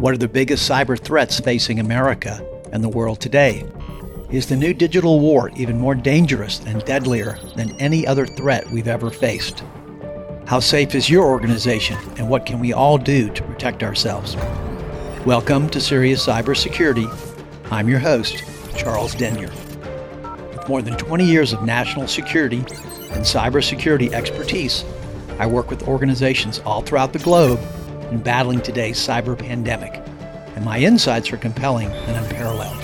What are the biggest cyber threats facing America and the world today? Is the new digital war even more dangerous and deadlier than any other threat we've ever faced? How safe is your organization and what can we all do to protect ourselves? Welcome to Serious Cybersecurity. I'm your host, Charles Denyer. With more than 20 years of national security and cybersecurity expertise, I work with organizations all throughout the globe in battling today's cyber pandemic, and my insights are compelling and unparalleled.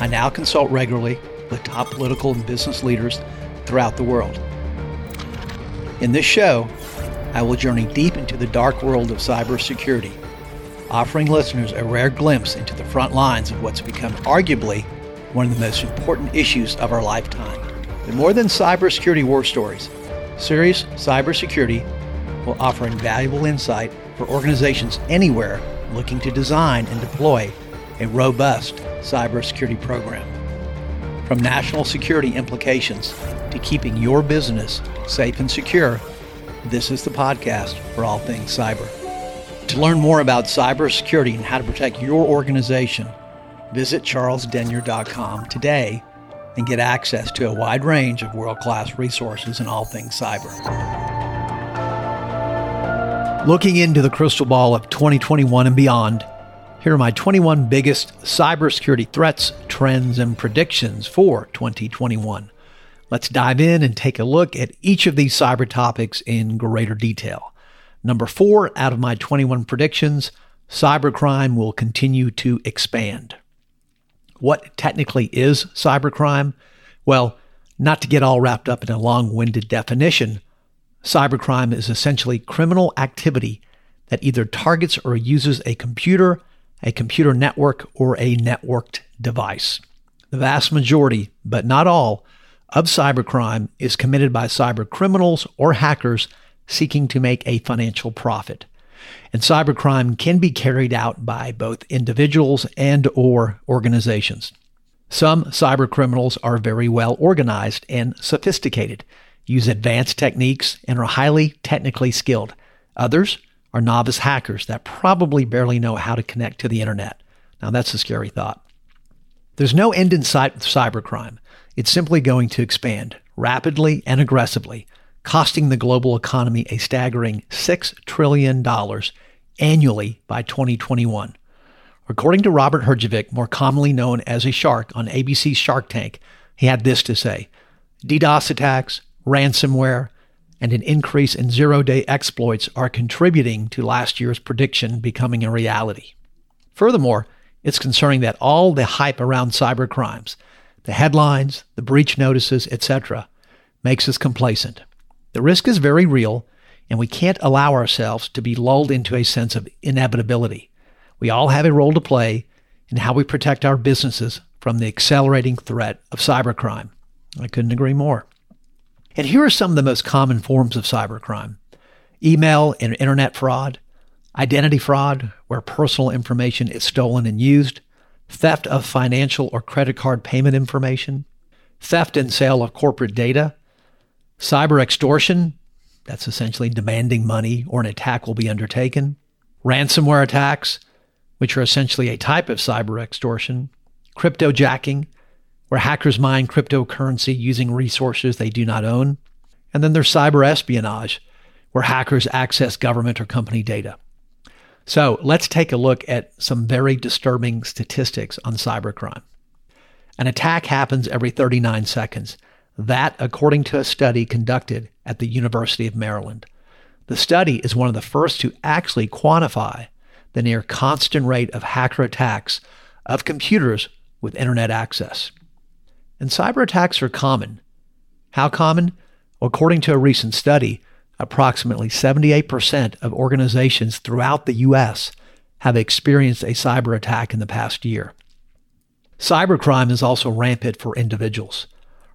I now consult regularly with top political and business leaders throughout the world. In this show, I will journey deep into the dark world of cybersecurity, offering listeners a rare glimpse into the front lines of what's become arguably one of the most important issues of our lifetime. But more than cybersecurity war stories, Serious Cybersecurity will offer invaluable insight for organizations anywhere looking to design and deploy a robust cybersecurity program. From national security implications to keeping your business safe and secure, this is the podcast for all things cyber. To learn more about cybersecurity and how to protect your organization, visit charlesdenyer.com today and get access to a wide range of world class resources in all things cyber. Looking into the crystal ball of 2021 and beyond, here are my 21 biggest cybersecurity threats, trends, and predictions for 2021. Let's dive in and take a look at each of these cyber topics in greater detail. Number four out of my 21 predictions cybercrime will continue to expand. What technically is cybercrime? Well, not to get all wrapped up in a long winded definition, cybercrime is essentially criminal activity that either targets or uses a computer, a computer network, or a networked device. The vast majority, but not all, of cybercrime is committed by cybercriminals or hackers seeking to make a financial profit. And cybercrime can be carried out by both individuals and or organizations. Some cybercriminals are very well organized and sophisticated, use advanced techniques, and are highly technically skilled. Others are novice hackers that probably barely know how to connect to the internet. Now, that's a scary thought. There's no end in sight with cybercrime. It's simply going to expand rapidly and aggressively costing the global economy a staggering $6 trillion annually by 2021. According to Robert Herjavec, more commonly known as a shark on ABC's Shark Tank, he had this to say DDoS attacks, ransomware, and an increase in zero day exploits are contributing to last year's prediction becoming a reality. Furthermore, it's concerning that all the hype around cyber crimes, the headlines, the breach notices, etc., makes us complacent. The risk is very real, and we can't allow ourselves to be lulled into a sense of inevitability. We all have a role to play in how we protect our businesses from the accelerating threat of cybercrime. I couldn't agree more. And here are some of the most common forms of cybercrime email and internet fraud, identity fraud, where personal information is stolen and used, theft of financial or credit card payment information, theft and sale of corporate data, Cyber extortion, that's essentially demanding money or an attack will be undertaken. Ransomware attacks, which are essentially a type of cyber extortion. Cryptojacking, where hackers mine cryptocurrency using resources they do not own. And then there's cyber espionage, where hackers access government or company data. So let's take a look at some very disturbing statistics on cybercrime. An attack happens every 39 seconds. That, according to a study conducted at the University of Maryland. The study is one of the first to actually quantify the near constant rate of hacker attacks of computers with internet access. And cyber attacks are common. How common? According to a recent study, approximately 78% of organizations throughout the U.S. have experienced a cyber attack in the past year. Cybercrime is also rampant for individuals.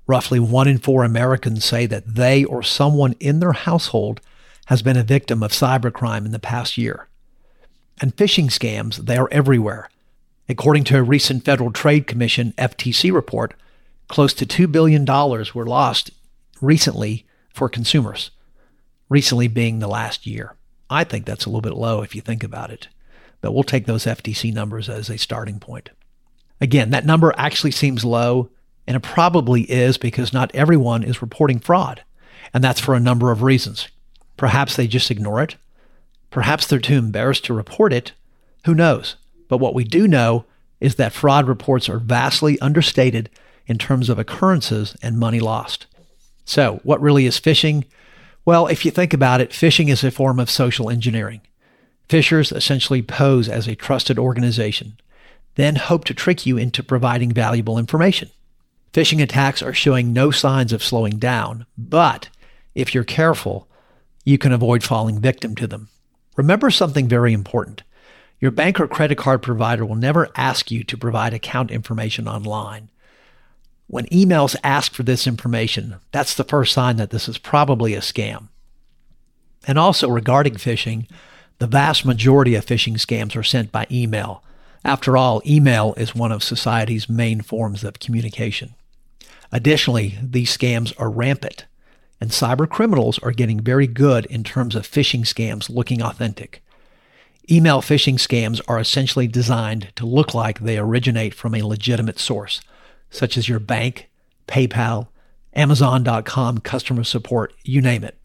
Roughly one in four Americans say that they or someone in their household has been a victim of cybercrime in the past year. And phishing scams, they are everywhere. According to a recent Federal Trade Commission FTC report, close to $2 billion were lost recently for consumers, recently being the last year. I think that's a little bit low if you think about it. but we'll take those FTC numbers as a starting point. Again, that number actually seems low, and it probably is because not everyone is reporting fraud. And that's for a number of reasons. Perhaps they just ignore it. Perhaps they're too embarrassed to report it. Who knows? But what we do know is that fraud reports are vastly understated in terms of occurrences and money lost. So, what really is phishing? Well, if you think about it, phishing is a form of social engineering. Phishers essentially pose as a trusted organization, then hope to trick you into providing valuable information. Phishing attacks are showing no signs of slowing down, but if you're careful, you can avoid falling victim to them. Remember something very important. Your bank or credit card provider will never ask you to provide account information online. When emails ask for this information, that's the first sign that this is probably a scam. And also regarding phishing, the vast majority of phishing scams are sent by email. After all, email is one of society's main forms of communication. Additionally, these scams are rampant, and cyber criminals are getting very good in terms of phishing scams looking authentic. Email phishing scams are essentially designed to look like they originate from a legitimate source such as your bank, PayPal, Amazon.com customer support, you name it.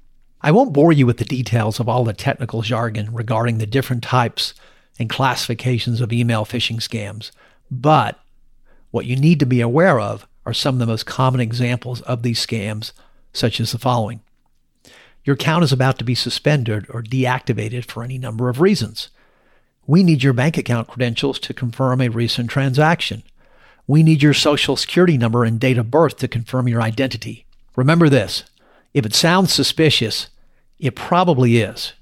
I won't bore you with the details of all the technical jargon regarding the different types and classifications of email phishing scams, but what you need to be aware of are some of the most common examples of these scams, such as the following. Your account is about to be suspended or deactivated for any number of reasons. We need your bank account credentials to confirm a recent transaction. We need your social security number and date of birth to confirm your identity. Remember this if it sounds suspicious, it probably is.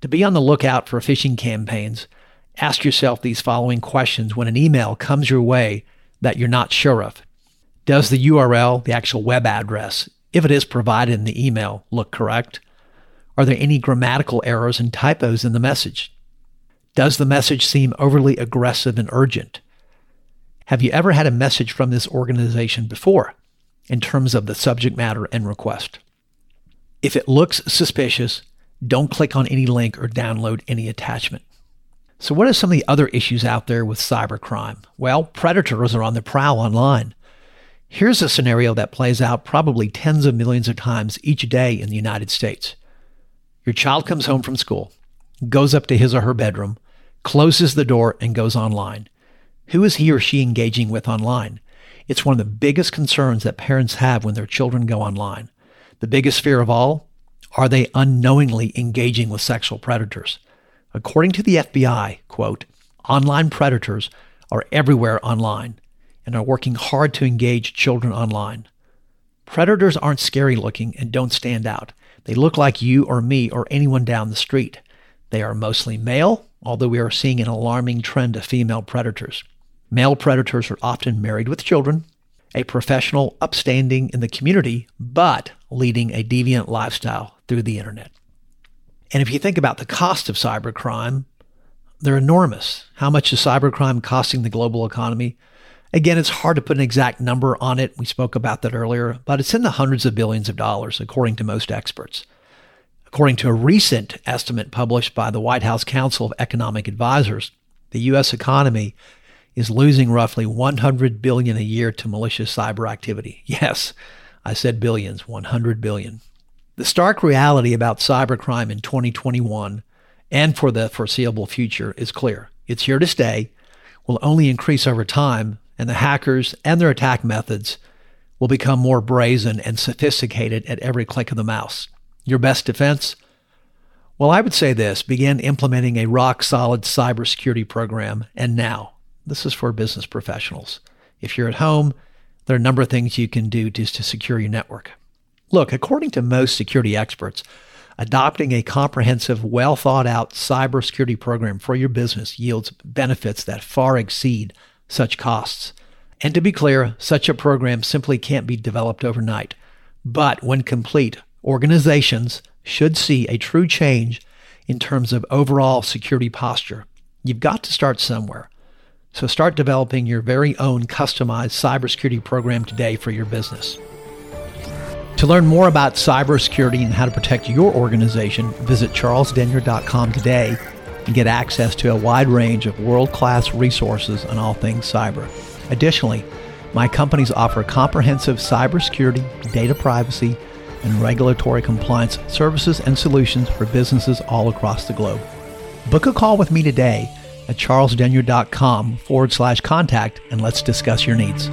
To be on the lookout for phishing campaigns, ask yourself these following questions when an email comes your way that you're not sure of. Does the URL, the actual web address, if it is provided in the email, look correct? Are there any grammatical errors and typos in the message? Does the message seem overly aggressive and urgent? Have you ever had a message from this organization before in terms of the subject matter and request? If it looks suspicious, don't click on any link or download any attachment. So, what are some of the other issues out there with cybercrime? Well, predators are on the prowl online. Here's a scenario that plays out probably tens of millions of times each day in the United States. Your child comes home from school, goes up to his or her bedroom, closes the door, and goes online. Who is he or she engaging with online? It's one of the biggest concerns that parents have when their children go online. The biggest fear of all are they unknowingly engaging with sexual predators? According to the FBI, quote, online predators are everywhere online and are working hard to engage children online. Predators aren't scary looking and don't stand out. They look like you or me or anyone down the street. They are mostly male, although we are seeing an alarming trend of female predators. Male predators are often married with children, a professional upstanding in the community, but leading a deviant lifestyle through the internet. And if you think about the cost of cybercrime, they're enormous. How much is cybercrime costing the global economy? Again, it's hard to put an exact number on it. We spoke about that earlier, but it's in the hundreds of billions of dollars, according to most experts. According to a recent estimate published by the White House Council of Economic Advisors, the U.S. economy is losing roughly 100 billion a year to malicious cyber activity. Yes, I said billions, 100 billion. The stark reality about cybercrime in 2021 and for the foreseeable future is clear. It's here to stay, will only increase over time, and the hackers and their attack methods will become more brazen and sophisticated at every click of the mouse. Your best defense? Well, I would say this begin implementing a rock solid cybersecurity program, and now. This is for business professionals. If you're at home, there are a number of things you can do just to secure your network. Look, according to most security experts, adopting a comprehensive, well thought out cybersecurity program for your business yields benefits that far exceed such costs. And to be clear, such a program simply can't be developed overnight. But when complete, organizations should see a true change in terms of overall security posture. You've got to start somewhere. So start developing your very own customized cybersecurity program today for your business. To learn more about cybersecurity and how to protect your organization, visit charlesdenyer.com today and get access to a wide range of world class resources on all things cyber. Additionally, my companies offer comprehensive cybersecurity, data privacy, and regulatory compliance services and solutions for businesses all across the globe. Book a call with me today at charlesdenyer.com forward slash contact and let's discuss your needs.